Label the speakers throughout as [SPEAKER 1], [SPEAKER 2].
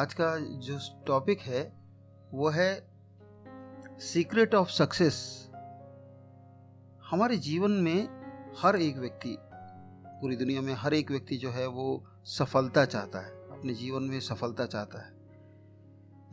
[SPEAKER 1] आज का जो टॉपिक है, वो है सीक्रेट ऑफ़ सक्सेस हमारे जीवन में हर एक व्यक्ति, पूरी दुनिया में हर एक व्यक्ति जो है, वो सफलता चाहता है, अपने जीवन में सफलता चाहता है।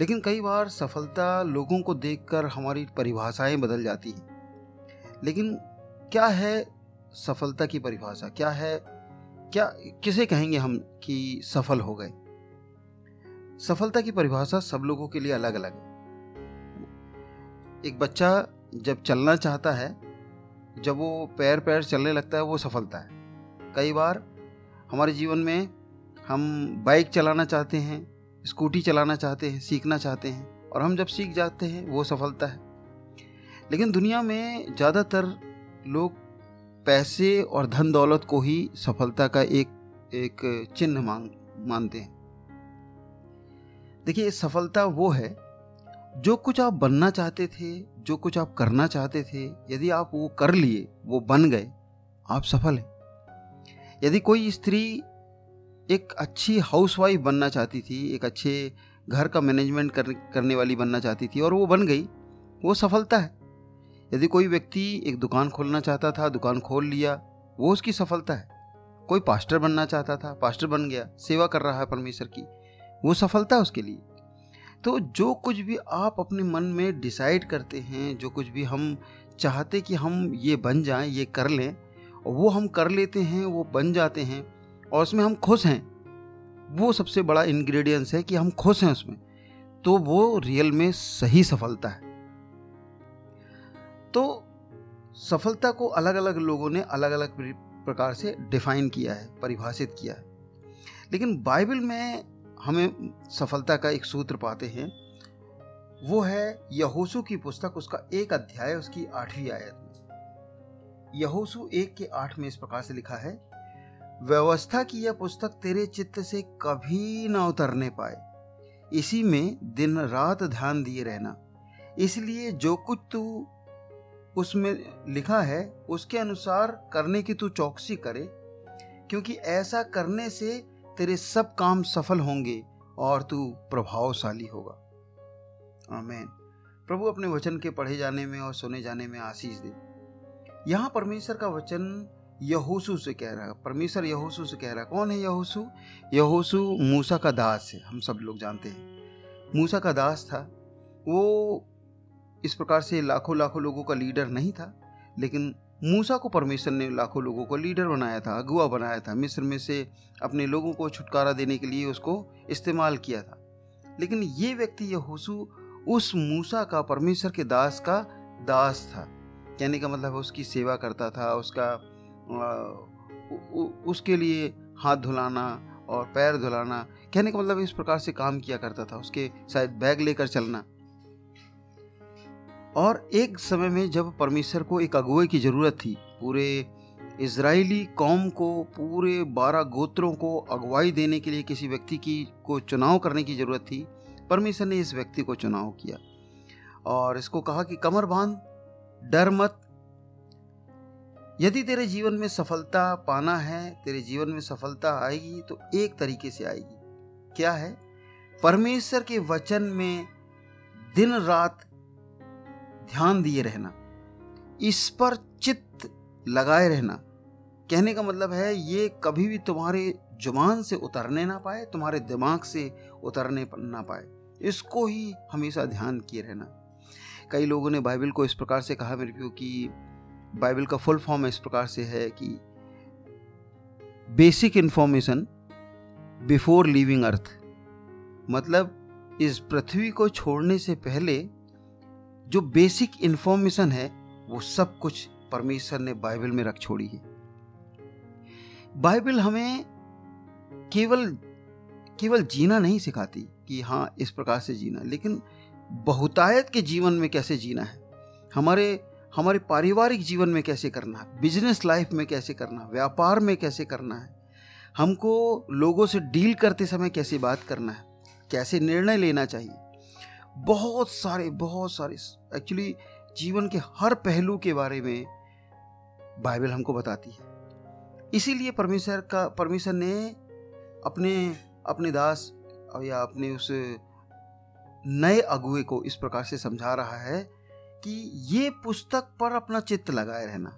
[SPEAKER 1] लेकिन कई बार सफलता लोगों को देखकर हमारी परिभाषाएँ बदल जाती हैं। लेकिन क्या है सफलता की परिभाषा? क्या है, क्या, किसे कहेंगे हम कि सफल हो गए? सफलता की परिभाषा सब लोगों के लिए अलग अलग है। एक बच्चा जब चलना चाहता है, जब वो पैर पैर चलने लगता है, वो सफलता है। कई बार हमारे जीवन में हम बाइक चलाना चाहते हैं, स्कूटी चलाना चाहते हैं, सीखना चाहते हैं, और हम जब सीख जाते हैं, वो सफलता है। लेकिन दुनिया में ज़्यादातर लोग पैसे और धन दौलत को ही सफलता का एक एक चिन्ह मांग, मानते हैं। देखिए सफलता वो है जो कुछ आप बनना चाहते थे जो कुछ आप करना चाहते थे यदि आप वो कर लिए वो बन गए आप सफल हैं। यदि कोई स्त्री एक अच्छी हाउसवाइफ बनना चाहती थी एक अच्छे घर का मैनेजमेंट कर, करने वाली बनना चाहती थी और वो बन गई वो सफलता है। यदि कोई व्यक्ति एक दुकान खोलना चाहता था दुकान खोल लिया वो उसकी सफलता है। कोई पास्टर बनना चाहता था पास्टर बन गया सेवा कर रहा है परमेश्वर की वो सफलता उसके लिए। तो जो कुछ भी आप अपने मन में डिसाइड करते हैं, जो कुछ भी हम चाहते कि हम ये बन जाएँ, ये कर लें वो हम कर लेते हैं, वो बन जाते हैं, और उसमें हम खुश हैं, वो सबसे बड़ा इंग्रेडिएंट्स है कि हम खुश हैं उसमें तो वो रियल में सही सफलता है। तो सफलता को अलग अलग लोगों ने अलग अलग प्रकार से डिफाइन किया है, परिभाषित किया है। लेकिन बाइबल में हमें सफलता का एक सूत्र पाते हैं। वो है यहोसू की पुस्तक, उसका एक अध्याय, उसकी आठवीं आयत में। यहोसू एक के आठ में इस प्रकार से लिखा है, व्यवस्था की यह पुस्तक तेरे चित्त से कभी न उतरने पाए। इसी में दिन रात ध्यान दिए रहना। इसलिए जो कुछ तू उसमें लिखा है, उसके अनुसार करने की तू चौकसी करे, क्योंकि ऐसा करने से तेरे सब काम सफल होंगे और तू प्रभावशाली होगा। आमेन। प्रभु अपने वचन के पढ़े जाने में और सुने जाने में आशीष दे। यहाँ परमेश्वर का वचन यहोसू से कह रहा है। परमेश्वर यहोसू से कह रहा है। कौन है यहोसू? यहोसू मूसा का दास है। हम सब लोग जानते हैं। मूसा का दास था। वो इस प्रकार से लाखों लाखों लोगों का लीडर नहीं था, लेकिन मूसा को परमेश्वर ने लाखों लोगों को लीडर बनाया था, अगुआ बनाया था, मिस्र में से अपने लोगों को छुटकारा देने के लिए उसको इस्तेमाल किया था। लेकिन ये व्यक्ति यहोसू उस मूसा का, परमेश्वर के दास का दास था। कहने का मतलब उसकी सेवा करता था, उसका उसके लिए हाथ धुलाना और पैर धुलाना। कहने का मतलब इस प्रकार से काम किया करता था, उसके शायद बैग लेकर चलना। और एक समय में जब परमेश्वर को एक अगुए की ज़रूरत थी, पूरे इसराइली कौम को, पूरे बारह गोत्रों को अगुवाई देने के लिए किसी व्यक्ति की, को चुनाव करने की ज़रूरत थी, परमेश्वर ने इस व्यक्ति को चुनाव किया। और इसको कहा कि, कमर बाँध, डर मत। यदि तेरे जीवन में सफलता पाना है, तेरे जीवन में सफलता आएगी तो एक तरीके से आएगी। क्या है? परमेश्वर के वचन में दिन रात ध्यान दिए रहना, इस पर चित्त लगाए रहना। कहने का मतलब है, ये कभी भी तुम्हारे ज़ुबान से उतरने ना पाए, तुम्हारे दिमाग से उतरने ना पाए। इसको ही हमेशा ध्यान किए रहना। कई लोगों ने बाइबल को इस प्रकार से कहा, मेरे को कि बाइबल का फुल फॉर्म इस प्रकार से है कि basic information before living earth. मतलब इस पृथ्वी को छोड़ने से पहले जो बेसिक इंफॉर्मेशन है, वो सब कुछ परमेश्वर ने बाइबल में रख छोड़ी है। बाइबल हमें केवल केवल जीना नहीं सिखाती कि हाँ इस प्रकार से जीना लेकिन बहुतायत के जीवन में कैसे जीना है? हमारे हमारे पारिवारिक जीवन में कैसे करना है? बिज़नेस लाइफ में कैसे करना है? व्यापार में कैसे करना है? हमको लोगों से डील करते समय कैसे बात करना है? कैसे निर्णय लेना चाहिए? बहुत सारे बहुत सारे एक्चुअली जीवन के हर पहलू के बारे में बाइबल हमको बताती है। इसीलिए परमेश्वर का, परमेश्वर ने अपने अपने दास या अपने उस नए अगुए को इस प्रकार से समझा रहा है कि ये पुस्तक पर अपना चित्त लगाए रहना,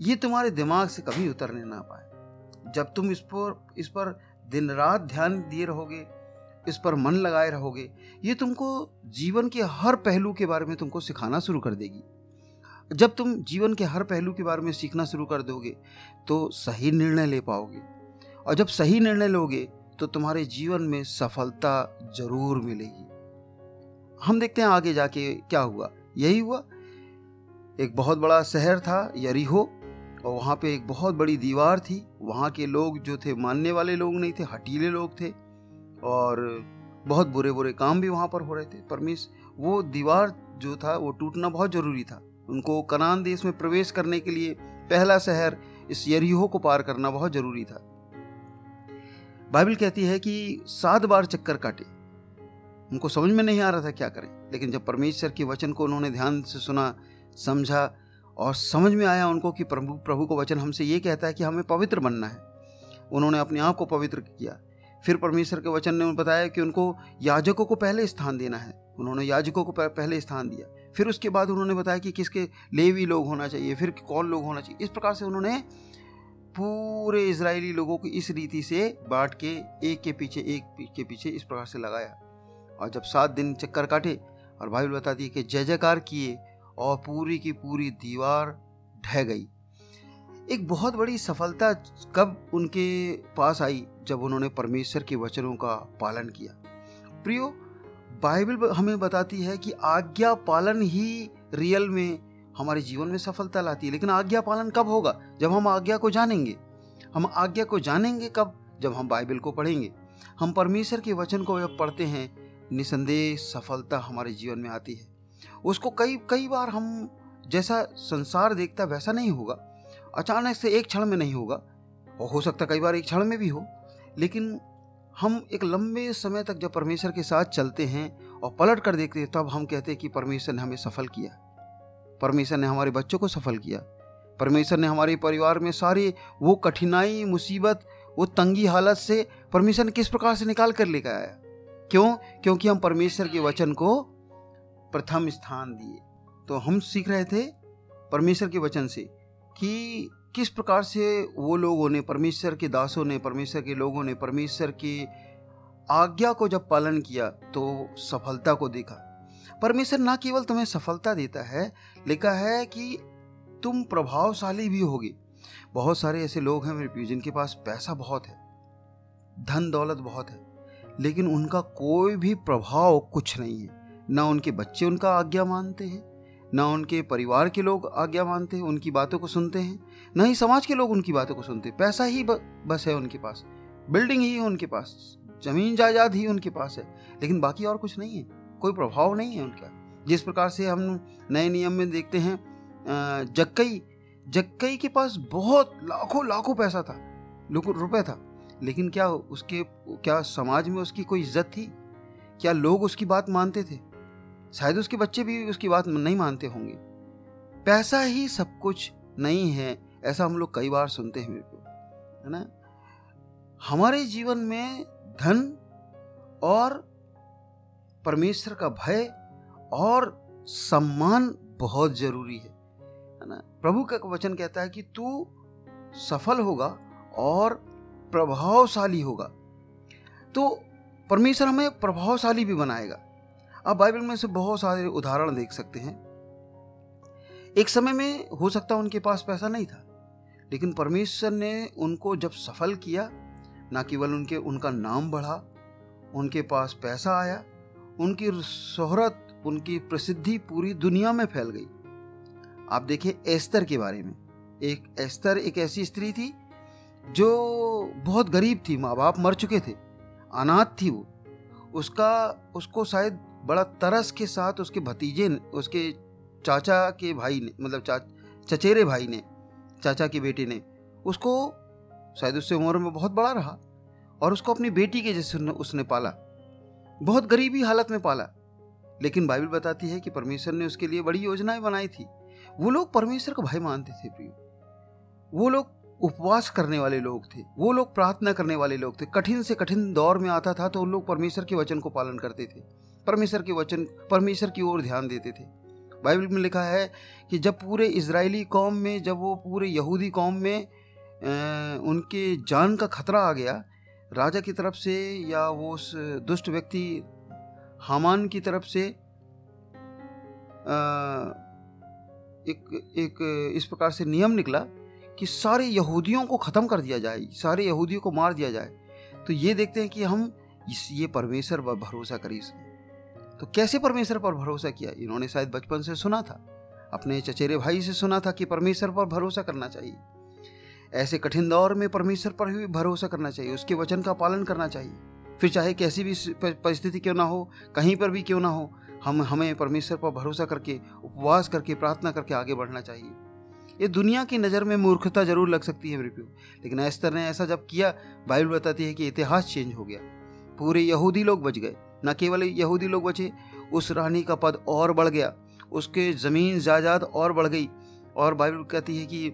[SPEAKER 1] ये तुम्हारे दिमाग से कभी उतरने ना पाए। जब तुम इस पर इस पर दिन रात ध्यान दिए रहोगे इस पर मन लगाए रहोगे, ये तुमको जीवन के हर पहलू के बारे में तुमको सिखाना शुरू कर देगी। जब तुम जीवन के हर पहलू के बारे में सीखना शुरू कर दोगे तो सही निर्णय ले पाओगे। और जब सही निर्णय लोगे तो तुम्हारे जीवन में सफलता ज़रूर मिलेगी। हम देखते हैं आगे जाके क्या हुआ। यही हुआ। एक बहुत बड़ा शहर था, यरीहो, और वहाँ पे एक बहुत बड़ी दीवार थी। वहाँ के लोग जो थे, मानने वाले लोग नहीं थे, हटीले लोग थे। और बहुत बुरे बुरे काम भी वहाँ पर हो रहे थे। परमेश वो दीवार जो था, वो टूटना बहुत ज़रूरी था। उनको कनान देश में प्रवेश करने के लिए पहला शहर इस यरीहो को पार करना बहुत ज़रूरी था। बाइबल कहती है कि सात बार चक्कर काटे। उनको समझ में नहीं आ रहा था क्या करें। लेकिन जब परमेश्वर के वचन को उन्होंने ध्यान से सुना, समझा और समझ में आया उनको कि प्रभु प्रभु को वचन हमसे ये कहता है कि हमें पवित्र बनना है। उन्होंने अपने आप को पवित्र किया। फिर परमेश्वर के वचन ने उन्हें बताया कि उनको याजकों को पहले स्थान देना है। उन्होंने याजकों को पहले स्थान दिया। फिर उसके बाद उन्होंने बताया कि किसके लेवी लोग होना चाहिए, फिर कौन लोग होना चाहिए। इस प्रकार से उन्होंने पूरे इसराइली लोगों को इस रीति से बांट के, एक के पीछे, एक के पीछे इस प्रकार से लगाया। और जब सात दिन चक्कर काटे और भाई बताती है कि जय जयकार किए और पूरी की पूरी दीवार ढह गई। एक बहुत बड़ी सफलता कब उनके पास आई जब उन्होंने परमेश्वर के वचनों का पालन किया? प्रियो, बाइबल हमें बताती है कि आज्ञा पालन ही रियल में हमारे जीवन में सफलता लाती है। लेकिन आज्ञा पालन कब होगा? जब हम आज्ञा को जानेंगे। हम आज्ञा को जानेंगे कब? जब हम बाइबल को पढ़ेंगे। हम परमेश्वर के वचन को जब पढ़ते हैं, निसंदेह सफलता हमारे जीवन में आती है। उसको कई कई बार हम जैसा संसार देखता वैसा नहीं होगा। अचानक से एक क्षण में नहीं होगा। और हो सकता कई बार एक क्षण में भी हो। लेकिन हम एक लंबे समय तक जब परमेश्वर के साथ चलते हैं और पलट कर देखते हैं, तब हम कहते हैं कि परमेश्वर ने हमें सफल किया। परमेश्वर ने हमारे बच्चों को सफल किया। परमेश्वर ने हमारे परिवार में सारे वो कठिनाई, मुसीबत, वो तंगी हालत से परमेश्वर ने किस प्रकार से निकाल कर लेकर आया? क्यों? क्योंकि हम परमेश्वर के वचन को प्रथम स्थान दिए। तो हम सीख रहे थे परमेश्वर के वचन से। कि किस प्रकार से वो लोगों ने, परमेश्वर के दासों ने, परमेश्वर के लोगों ने, परमेश्वर की आज्ञा को जब पालन किया तो सफलता को देखा। परमेश्वर ना केवल तुम्हें सफलता देता है, लिखा है कि तुम प्रभावशाली भी होगे। बहुत सारे ऐसे लोग हैं, मेरे जिनके पास पैसा बहुत है, धन दौलत बहुत है, लेकिन उनका कोई भी प्रभाव कुछ नहीं है। ना उनके बच्चे उनका आज्ञा मानते हैं ना उनके परिवार के लोग आज्ञा मानते हैं उनकी बातों को सुनते हैं, न ही समाज के लोग उनकी बातों को सुनते। पैसा ही बस है उनके पास। बिल्डिंग ही है उनके पास। ज़मीन जायदाद ही उनके पास है। लेकिन बाकी और कुछ नहीं है। कोई प्रभाव नहीं है उनका। जिस प्रकार से हम नए नियम में देखते हैं जक्कई जक्कई के पास बहुत लाखों लाखों पैसा था। रुपए था। लेकिन क्या उसके, क्या समाज में उसकी कोई इज़्ज़त थी? क्या लोग उसकी बात मानते थे? शायद उसके बच्चे भी उसकी बात नहीं मानते होंगे। पैसा ही सब कुछ नहीं है, ऐसा हम लोग कई बार सुनते हैं मेरे को है ना? हमारे जीवन में धन और परमेश्वर का भय और सम्मान बहुत ज़रूरी है है ना? प्रभु का वचन कहता है कि तू सफल होगा और प्रभावशाली होगा। तो परमेश्वर हमें प्रभावशाली भी बनाएगा। आप बाइबल में से बहुत सारे उदाहरण देख सकते हैं। एक समय में हो सकता उनके पास पैसा नहीं था, लेकिन परमेश्वर ने उनको जब सफल किया, ना केवल उनके, उनका नाम बढ़ा, उनके पास पैसा आया, उनकी शोहरत, उनकी प्रसिद्धि पूरी दुनिया में फैल गई। आप देखिए एस्तर के बारे में। एक एस्तर एक ऐसी स्त्री थी, जो बहुत गरीब थी, माँ बाप मर चुके थे, अनाथ थी वो। उसका, उसको शायद बड़ा तरस के साथ उसके भतीजे ने उसके चाचा के भाई ने मतलब चा, चचेरे भाई ने, चाचा की बेटी ने, उसको शायद उससे उम्र में बहुत बड़ा रहा और उसको अपनी बेटी के जैसे उसने पाला। बहुत गरीबी हालत में पाला। लेकिन बाइबल बताती है कि परमेश्वर ने उसके लिए बड़ी योजनाएँ बनाई थी। वो लोग परमेश्वर को भाई मानते थे, प्रियो। वो लोग उपवास करने वाले लोग थे। वो लोग प्रार्थना करने वाले लोग थे। कठिन से कठिन दौर में आता था तो उन लोग परमेश्वर के वचन को पालन करते थे। परमेश्वर के वचन, परमेश्वर की ओर ध्यान देते थे। बाइबल में लिखा है कि जब पूरे इसराइली कौम में, जब वो पूरे यहूदी कौम में उनके जान का खतरा आ गया, राजा की तरफ़ से या वो उस दुष्ट व्यक्ति हमान की तरफ़ से एक एक इस प्रकार से नियम निकला कि सारे यहूदियों को ख़त्म कर दिया जाए, सारे यहूदियों को मार दिया जाए। तो ये देखते हैं कि हम इस, ये परमेश्वर पर भरोसा करी तो कैसे परमेश्वर पर भरोसा किया? इन्होंने शायद बचपन से सुना था। अपने चचेरे भाई से सुना था कि परमेश्वर पर भरोसा करना चाहिए। ऐसे कठिन दौर में परमेश्वर पर भी भरोसा करना चाहिए। उसके वचन का पालन करना चाहिए। फिर चाहे कैसी भी परिस्थिति क्यों ना हो, कहीं पर भी क्यों ना हो, हम, हमें परमेश्वर पर भरोसा करके, उपवास करके, प्रार्थना करके आगे बढ़ना चाहिए। ये दुनिया की नज़र में मूर्खता ज़रूर लग सकती है मेरे लेकिन एस्तर ने ऐसा जब किया, बाइबल बताती है कि इतिहास चेंज हो गया। पूरे यहूदी लोग बच गए। न केवल यहूदी लोग बचे, उस रानी का पद और बढ़ गया, उसके ज़मीन जायदाद और बढ़ गई और बाइबल कहती है कि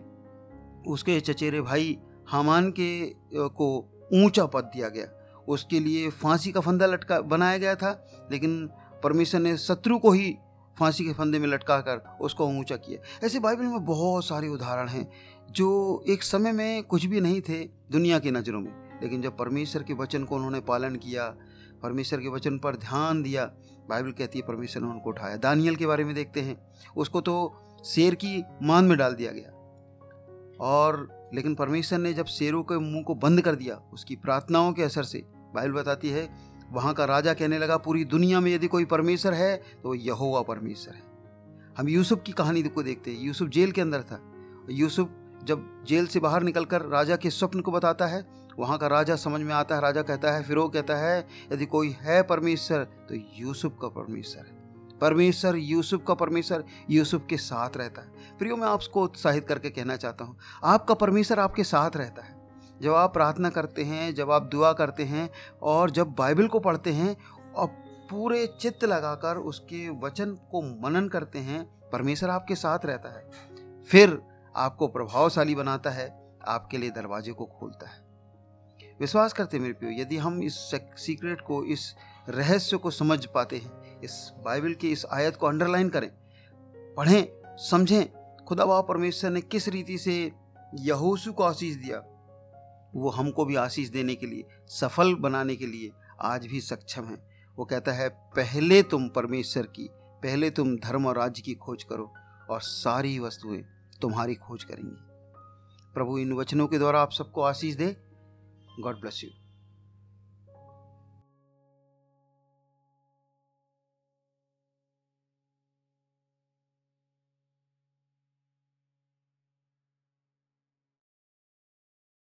[SPEAKER 1] उसके चचेरे भाई हमान के को ऊँचा पद दिया गया। उसके लिए फांसी का फंदा लटका, बनाया गया था, लेकिन परमेश्वर ने शत्रु को ही फांसी के फंदे में लटका कर उसको ऊँचा किया। ऐसे बाइबल में बहुत सारे उदाहरण हैं, जो एक समय में कुछ भी नहीं थे दुनिया की नज़रों में, लेकिन जब परमेश्वर के वचन को उन्होंने पालन किया परमेश्वर के वचन पर ध्यान दिया। बाइबल कहती है, परमेश्वर ने उनको उठाया। दानियल के बारे में देखते हैं। उसको तो शेर की मान में डाल दिया गया। और लेकिन परमेश्वर ने जब शेरों के मुँह को बंद कर दिया, उसकी प्रार्थनाओं के असर से, बाइबल बताती है, वहाँ का राजा कहने लगा, पूरी दुनिया में यदि कोई परमेश्वर है तो यहोवा परमेश्वर है। हम यूसुफ की कहानी को देखते हैं। यूसुफ जेल के अंदर था। यूसुफ जब जेल से बाहर निकलकर राजा के स्वप्न को बताता है वहाँ का राजा समझ में आता है, राजा कहता है, फिर वो कहता है, यदि कोई है परमेश्वर तो यूसुफ का परमेश्वर है। परमेश्वर, यूसुफ का परमेश्वर, यूसुफ के साथ रहता है। फिर मैं आपको उत्साहित करके कहना चाहता हूँ, आपका परमेश्वर आपके साथ रहता है। जब आप प्रार्थना करते हैं, जब आप दुआ करते हैं, और जब बाइबल को पढ़ते हैं, और पूरे चित्त लगाकर उसके वचन को मनन करते हैं, परमेश्वर आपके साथ रहता है। फिर आपको प्रभावशाली बनाता है, आपके लिए दरवाजे को खोलता है। विश्वास करते मेरे प्रियो, यदि हम इस सीक्रेट को, इस रहस्य को समझ पाते हैं, इस बाइबल की इस आयत को अंडरलाइन करें, पढ़ें, समझें, खुदा बाबा परमेश्वर ने किस रीति से यहोसू को आशीष दिया, वो हमको भी आशीष देने के लिए, सफल बनाने के लिए आज भी सक्षम है। वो कहता है, पहले तुम परमेश्वर की, पहले तुम धर्म और राज्य की खोज करो और सारी वस्तुएँ तुम्हारी खोज करेंगी। प्रभु इन वचनों के द्वारा आप सबको आशीष दे God bless you.